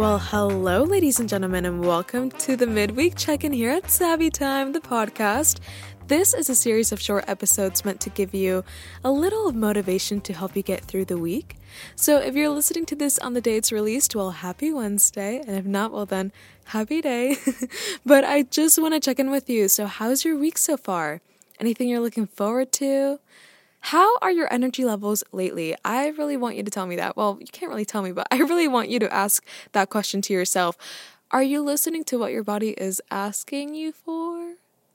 Well, hello, ladies and gentlemen, and welcome to the midweek check in here at Savvy Time, the podcast. This is a series of short episodes meant to give you a little of motivation to help you get through the week. So, if you're listening to this on the day it's released, well, happy Wednesday. And if not, well, then happy day. but I just want to check in with you. So, how's your week so far? Anything you're looking forward to? How are your energy levels lately? I really want you to tell me that. Well, you can't really tell me, but I really want you to ask that question to yourself. Are you listening to what your body is asking you for?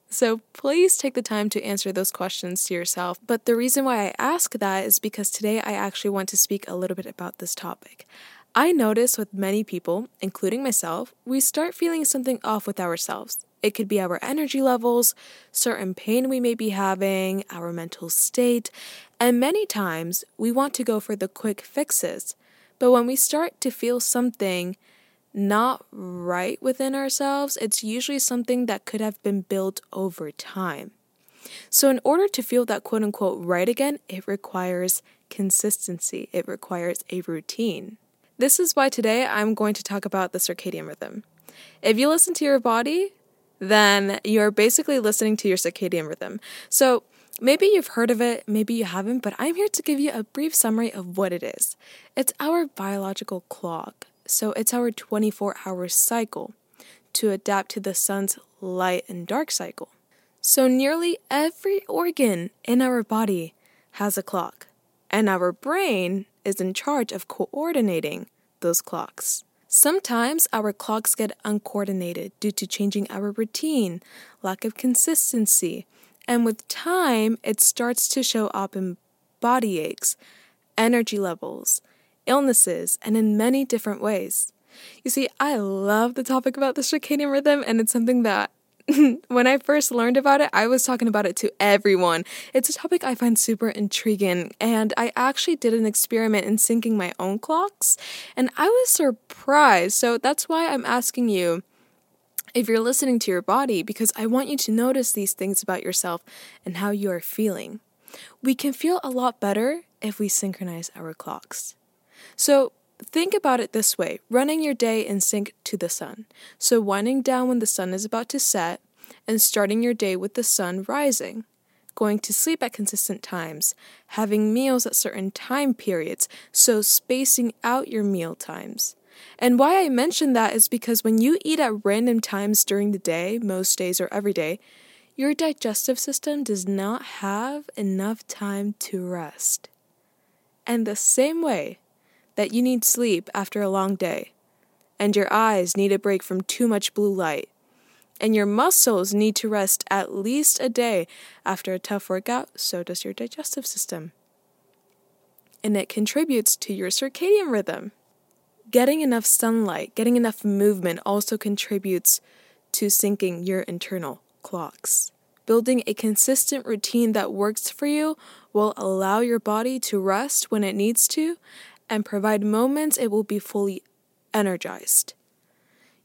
So please take the time to answer those questions to yourself. But the reason why I ask that is because today I actually want to speak a little bit about this topic. I notice with many people, including myself, we start feeling something off with ourselves. It could be our energy levels, certain pain we may be having, our mental state, and many times we want to go for the quick fixes. But when we start to feel something not right within ourselves, it's usually something that could have been built over time. So, in order to feel that quote unquote right again, it requires consistency, it requires a routine. This is why today I'm going to talk about the circadian rhythm. If you listen to your body, then you're basically listening to your circadian rhythm. So maybe you've heard of it, maybe you haven't, but I'm here to give you a brief summary of what it is. It's our biological clock. So it's our 24 hour cycle to adapt to the sun's light and dark cycle. So nearly every organ in our body has a clock, and our brain is in charge of coordinating those clocks. Sometimes our clocks get uncoordinated due to changing our routine, lack of consistency, and with time, it starts to show up in body aches, energy levels, illnesses, and in many different ways. You see, I love the topic about the circadian rhythm, and it's something that when I first learned about it, I was talking about it to everyone. It's a topic I find super intriguing, and I actually did an experiment in syncing my own clocks, and I was surprised. So that's why I'm asking you if you're listening to your body, because I want you to notice these things about yourself and how you are feeling. We can feel a lot better if we synchronize our clocks. So, Think about it this way running your day in sync to the sun. So, winding down when the sun is about to set and starting your day with the sun rising. Going to sleep at consistent times, having meals at certain time periods, so spacing out your meal times. And why I mention that is because when you eat at random times during the day, most days or every day, your digestive system does not have enough time to rest. And the same way, that you need sleep after a long day, and your eyes need a break from too much blue light, and your muscles need to rest at least a day after a tough workout, so does your digestive system. And it contributes to your circadian rhythm. Getting enough sunlight, getting enough movement also contributes to syncing your internal clocks. Building a consistent routine that works for you will allow your body to rest when it needs to and provide moments it will be fully energized.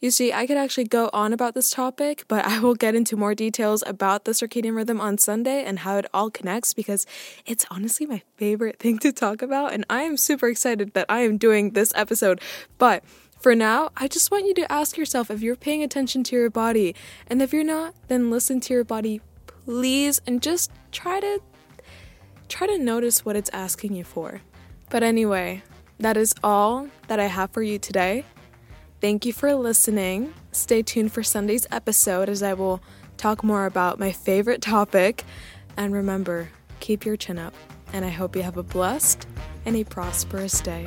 You see, I could actually go on about this topic, but I will get into more details about the circadian rhythm on Sunday and how it all connects because it's honestly my favorite thing to talk about, and I am super excited that I am doing this episode. But for now, I just want you to ask yourself if you're paying attention to your body, and if you're not, then listen to your body, please, and just try to try to notice what it's asking you for. But anyway, that is all that I have for you today. Thank you for listening. Stay tuned for Sunday's episode as I will talk more about my favorite topic. And remember, keep your chin up. And I hope you have a blessed and a prosperous day.